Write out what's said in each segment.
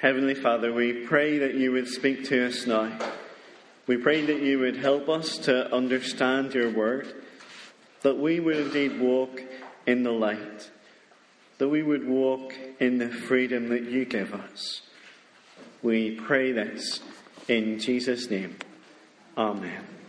Heavenly Father, we pray that you would speak to us now. We pray that you would help us to understand your word, that we would indeed walk in the light, that we would walk in the freedom that you give us. We pray this in Jesus' name. Amen.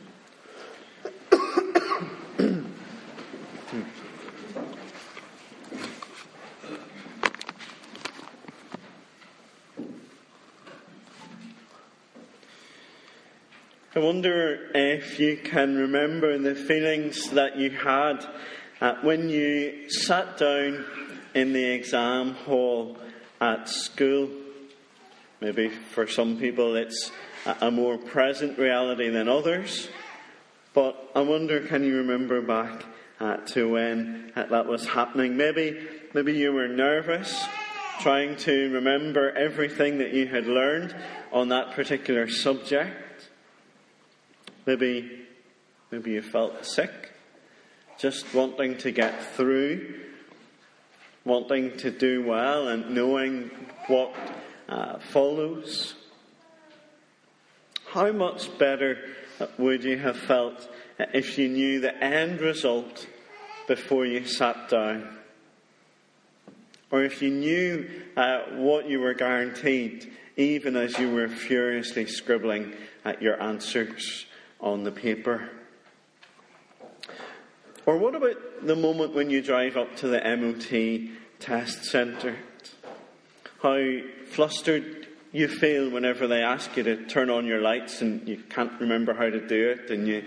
I wonder if you can remember the feelings that you had uh, when you sat down in the exam hall at school. Maybe for some people it's a more present reality than others. But I wonder, can you remember back uh, to when uh, that was happening? Maybe, maybe you were nervous, trying to remember everything that you had learned on that particular subject. Maybe, maybe you felt sick, just wanting to get through, wanting to do well, and knowing what uh, follows. How much better would you have felt if you knew the end result before you sat down? Or if you knew uh, what you were guaranteed, even as you were furiously scribbling at your answers on the paper. Or what about the moment when you drive up to the MOT test centre? How flustered you feel whenever they ask you to turn on your lights and you can't remember how to do it, and you,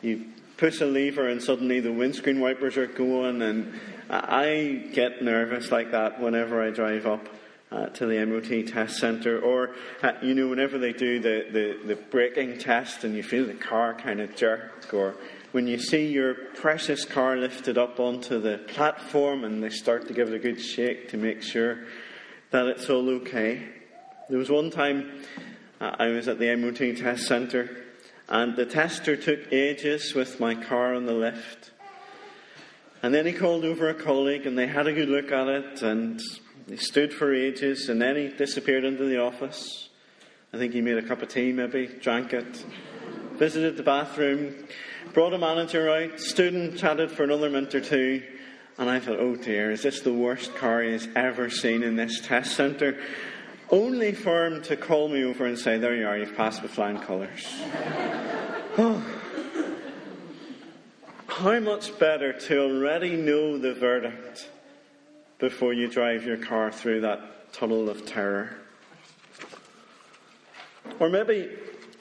you push a lever and suddenly the windscreen wipers are going, and I get nervous like that whenever I drive up uh, to the MOT test centre, or uh, you know, whenever they do the, the, the braking test and you feel the car kind of jerk, or when you see your precious car lifted up onto the platform and they start to give it a good shake to make sure that it's all okay. There was one time uh, I was at the MOT test centre and the tester took ages with my car on the lift. And then he called over a colleague and they had a good look at it and he stood for ages and then he disappeared into the office. I think he made a cup of tea, maybe, drank it, visited the bathroom, brought a manager out, stood and chatted for another minute or two. And I thought, oh dear, is this the worst car he's ever seen in this test centre? Only for him to call me over and say, there you are, you've passed with flying colours. oh. How much better to already know the verdict before you drive your car through that tunnel of terror. Or maybe,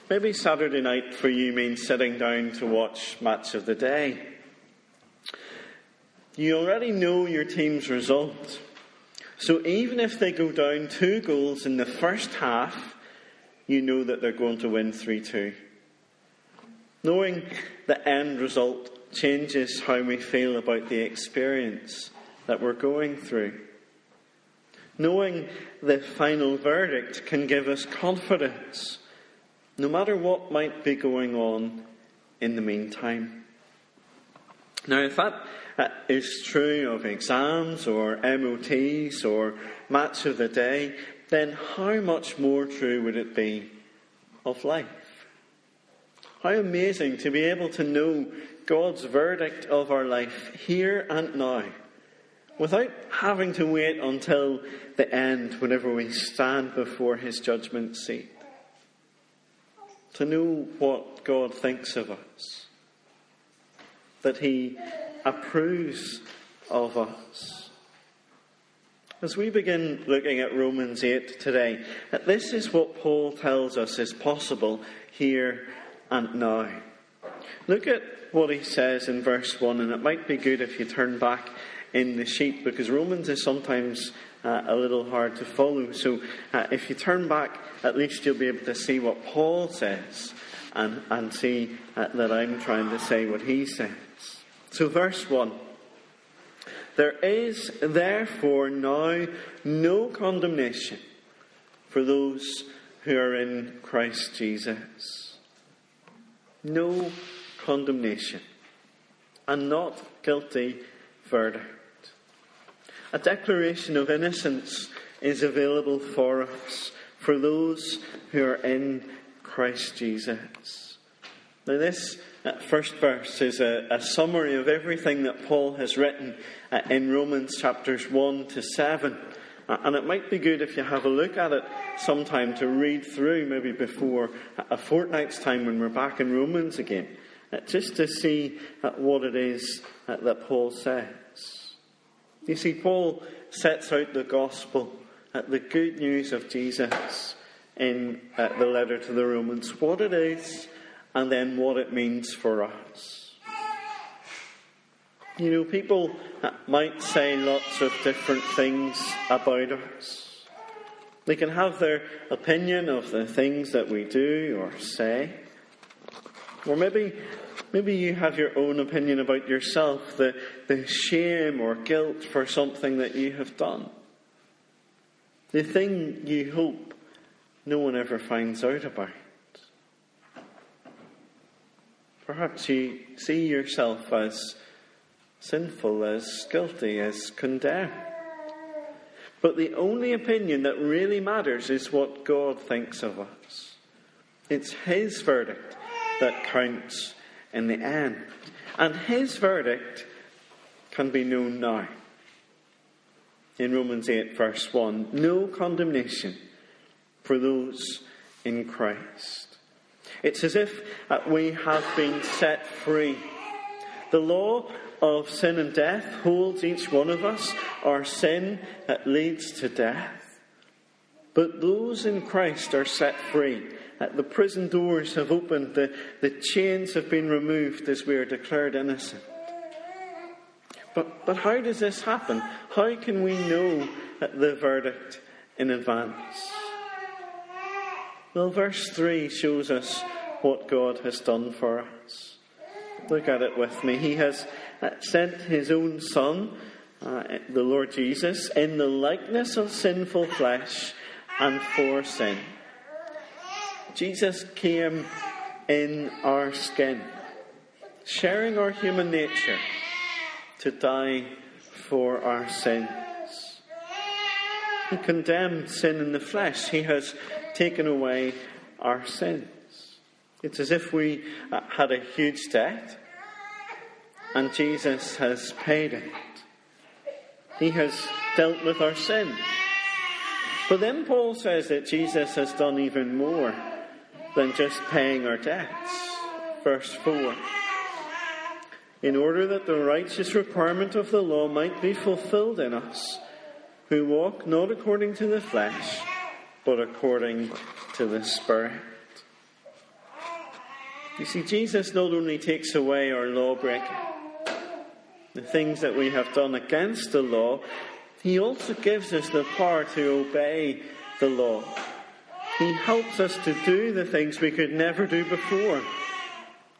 maybe Saturday night for you means sitting down to watch Match of the Day. You already know your team's result. So even if they go down two goals in the first half, you know that they're going to win 3 2. Knowing the end result changes how we feel about the experience that we're going through. Knowing the final verdict can give us confidence, no matter what might be going on in the meantime. Now, if that uh, true of exams or MOTs or match of the day, then how much more true would it be of life? How amazing to be able to know God's verdict of our life here and now without having to wait until the end whenever we stand before his judgment seat. To know what God thinks of us, that he approves of us. As we begin looking at Romans 8 today, this is what Paul tells us is possible here and now. Look at what he says in verse 1, and it might be good if you turn back in the sheet because Romans is sometimes uh, a little hard to follow. So uh, if you turn back, at least you'll be able to see what Paul says and, and see uh, that I'm trying to say what he says. So, verse 1 There is therefore now no condemnation for those who are in Christ Jesus. No condemnation. And not guilty verdict. A declaration of innocence is available for us for those who are in Christ Jesus. Now, this first verse is a, a summary of everything that Paul has written uh, in Romans chapters 1 to 7. Uh, and it might be good if you have a look at it sometime to read through, maybe before a fortnight's time when we're back in Romans again, uh, just to see what it is that Paul says. You see, Paul sets out the gospel, the good news of Jesus in the letter to the Romans, what it is, and then what it means for us. You know, people might say lots of different things about us. They can have their opinion of the things that we do or say. Or maybe, maybe you have your own opinion about yourself, the, the shame or guilt for something that you have done. The thing you hope no one ever finds out about. Perhaps you see yourself as sinful, as guilty, as condemned. But the only opinion that really matters is what God thinks of us. It's His verdict that counts in the end. And His verdict can be known now. In Romans 8, verse 1 no condemnation for those in Christ. It's as if uh, we have been set free. The law of sin and death holds each one of us. Our sin that leads to death. But those in Christ are set free. Uh, the prison doors have opened, the, the chains have been removed as we are declared innocent. But, but how does this happen? How can we know the verdict in advance? Well, verse 3 shows us what God has done for us. Look at it with me. He has uh, sent his own Son, uh, the Lord Jesus, in the likeness of sinful flesh and for sin. Jesus came in our skin, sharing our human nature to die for our sins. He condemned sin in the flesh. He has taken away our sins. It's as if we uh, had a huge debt and Jesus has paid it. He has dealt with our sin. But then Paul says that Jesus has done even more than just paying our debts. Verse 4 In order that the righteous requirement of the law might be fulfilled in us, who walk not according to the flesh, but according to the Spirit. You see, Jesus not only takes away our law breaking, the things that we have done against the law, he also gives us the power to obey the law. He helps us to do the things we could never do before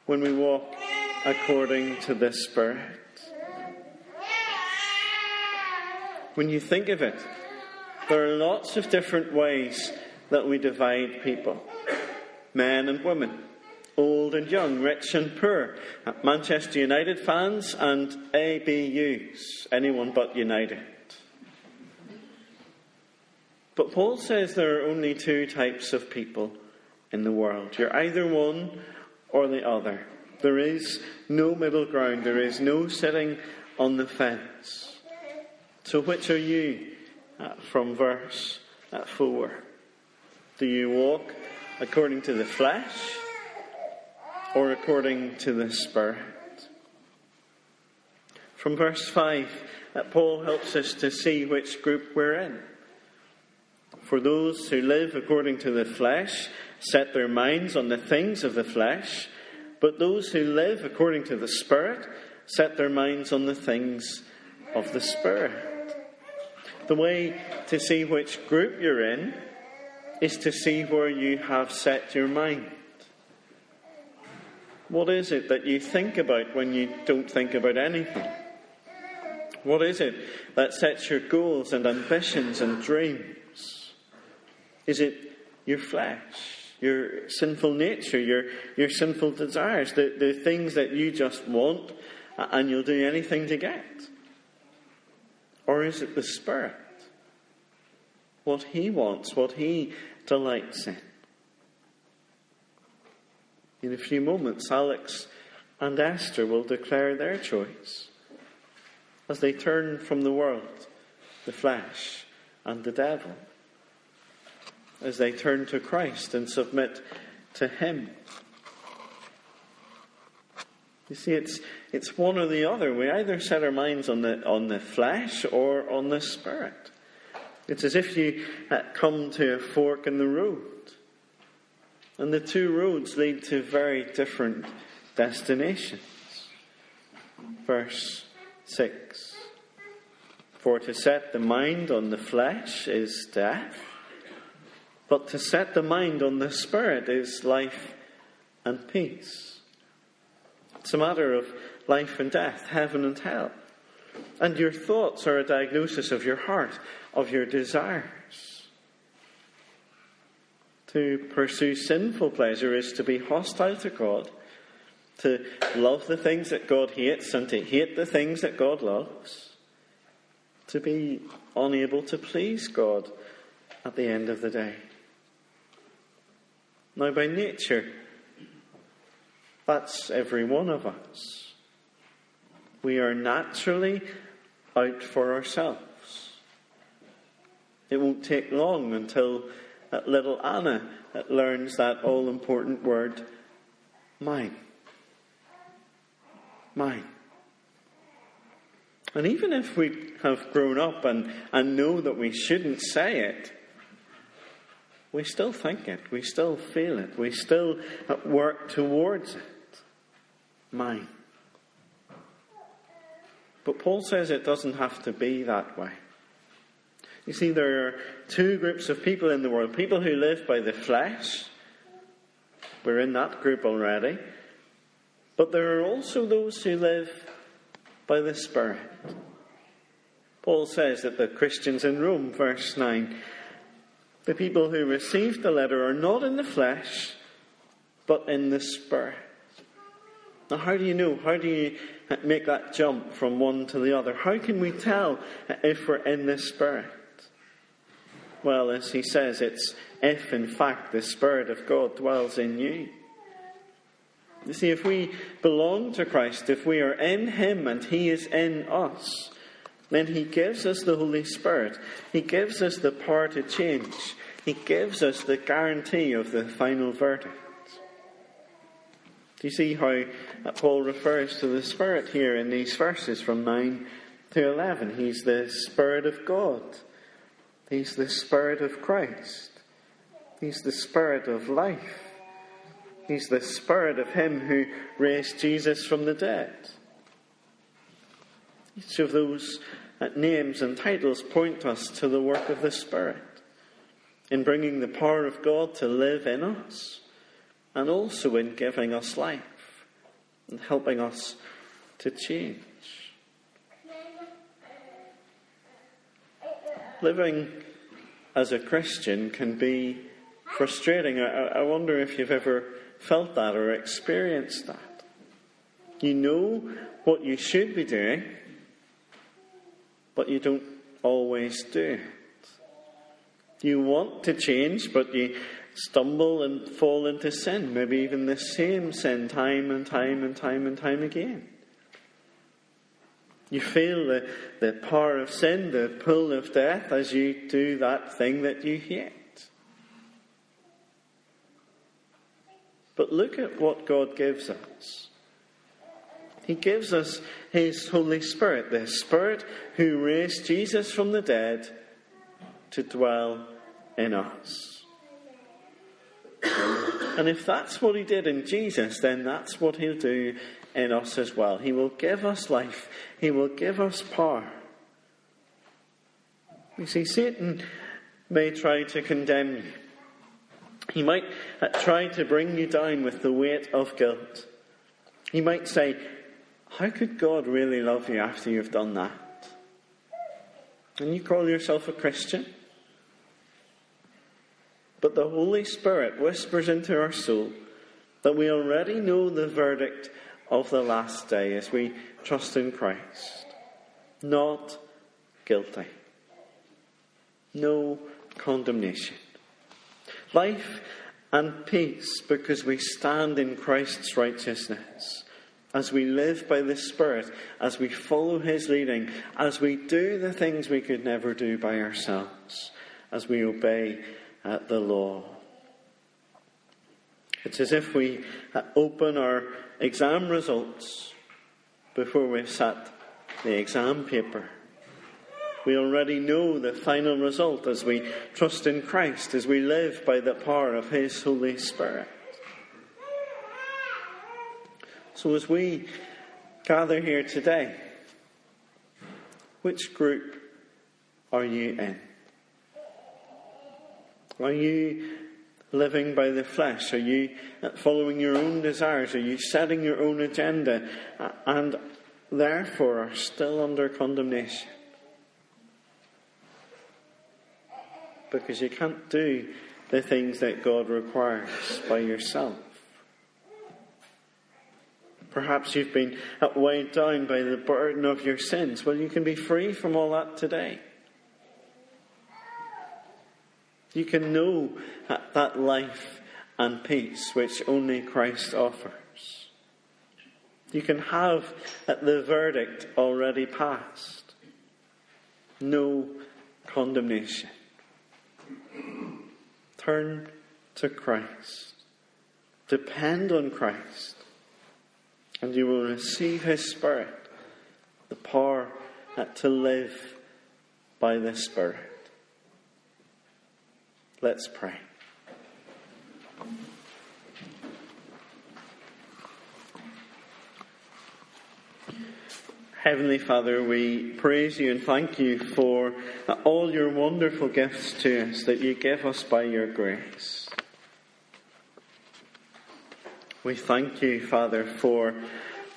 when we walk according to the Spirit. When you think of it, there are lots of different ways that we divide people men and women, old and young, rich and poor, Manchester United fans and ABUs, anyone but United. But Paul says there are only two types of people in the world. You're either one or the other. There is no middle ground, there is no sitting on the fence. So, which are you? Uh, from verse uh, 4. Do you walk according to the flesh or according to the Spirit? From verse 5, uh, Paul helps us to see which group we're in. For those who live according to the flesh set their minds on the things of the flesh, but those who live according to the Spirit set their minds on the things of the Spirit. The way to see which group you're in is to see where you have set your mind. What is it that you think about when you don't think about anything? What is it that sets your goals and ambitions and dreams? Is it your flesh, your sinful nature, your, your sinful desires, the, the things that you just want and you'll do anything to get? Or is it the Spirit? what He wants, what He delights in. In a few moments, Alex and Esther will declare their choice as they turn from the world, the flesh, and the devil, as they turn to Christ and submit to Him. You see, it's, it's one or the other. We either set our minds on the, on the flesh or on the spirit. It's as if you uh, come to a fork in the road. And the two roads lead to very different destinations. Verse 6 For to set the mind on the flesh is death, but to set the mind on the spirit is life and peace. It's a matter of life and death, heaven and hell. And your thoughts are a diagnosis of your heart, of your desires. To pursue sinful pleasure is to be hostile to God, to love the things that God hates and to hate the things that God loves, to be unable to please God at the end of the day. Now, by nature, that's every one of us. We are naturally out for ourselves. It won't take long until little Anna learns that all important word, mine. Mine. And even if we have grown up and, and know that we shouldn't say it, we still think it, we still feel it, we still uh, work towards it mine. But Paul says it doesn't have to be that way. You see, there are two groups of people in the world people who live by the flesh. We're in that group already. But there are also those who live by the Spirit. Paul says that the Christians in Rome, verse 9, the people who received the letter are not in the flesh, but in the Spirit. Now, how do you know? How do you make that jump from one to the other? How can we tell if we're in the Spirit? Well, as he says, it's if in fact the Spirit of God dwells in you. You see, if we belong to Christ, if we are in Him and He is in us, then He gives us the Holy Spirit. He gives us the power to change. He gives us the guarantee of the final verdict. Do you see how uh, Paul refers to the Spirit here in these verses from 9 to 11? He's the Spirit of God, He's the Spirit of Christ, He's the Spirit of life, He's the Spirit of Him who raised Jesus from the dead. Each of those uh, names and titles point us to the work of the Spirit in bringing the power of God to live in us and also in giving us life and helping us to change. Living as a Christian can be frustrating. I, I wonder if you've ever felt that or experienced that. You know what you should be doing, but you don't always do it. You want to change, but you stumble and fall into sin, maybe even the same sin, time and time and time and time again. You feel the, the power of sin, the pull of death, as you do that thing that you hate. But look at what God gives us. He gives us His Holy Spirit, the Spirit who raised Jesus from the dead to dwell in us. And if that's what he did in Jesus, then that's what he'll do in us as well. He will give us life, he will give us power. You see, Satan may try to condemn you. He might uh, try to bring you down with the weight of guilt. He might say, How could God really love you after you've done that? And you call yourself a Christian? But the Holy Spirit whispers into our soul that we already know the verdict of the last day as we trust in Christ. Not guilty. No condemnation. Life and peace because we stand in Christ's righteousness. As we live by the Spirit, as we follow His leading, as we do the things we could never do by ourselves, as we obey uh, the law. It's as if we uh, open our exam results before we've sat the exam paper. We already know the final result as we trust in Christ, as we live by the power of His Holy Spirit. So, as we gather here today, which group are you in? Are you living by the flesh? Are you following your own desires? Are you setting your own agenda and therefore are still under condemnation? Because you can't do the things that God requires by yourself. Perhaps you've been weighed down by the burden of your sins. Well, you can be free from all that today. You can know that life and peace which only Christ offers. You can have the verdict already passed. No condemnation. Turn to Christ. Depend on Christ. And you will receive His Spirit, the power to live by the Spirit. Let's pray. Heavenly Father, we praise you and thank you for all your wonderful gifts to us that you give us by your grace. We thank you, Father, for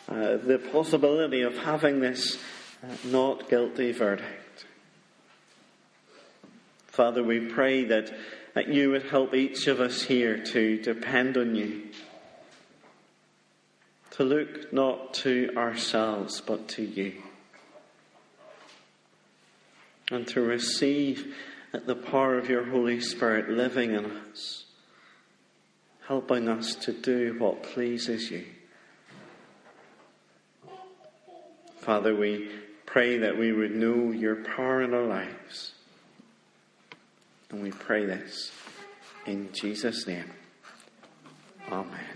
uh, the possibility of having this uh, not guilty verdict. Father, we pray that, that you would help each of us here to depend on you, to look not to ourselves but to you, and to receive the power of your Holy Spirit living in us, helping us to do what pleases you. Father, we pray that we would know your power in our lives and we pray this in Jesus' name. Amen.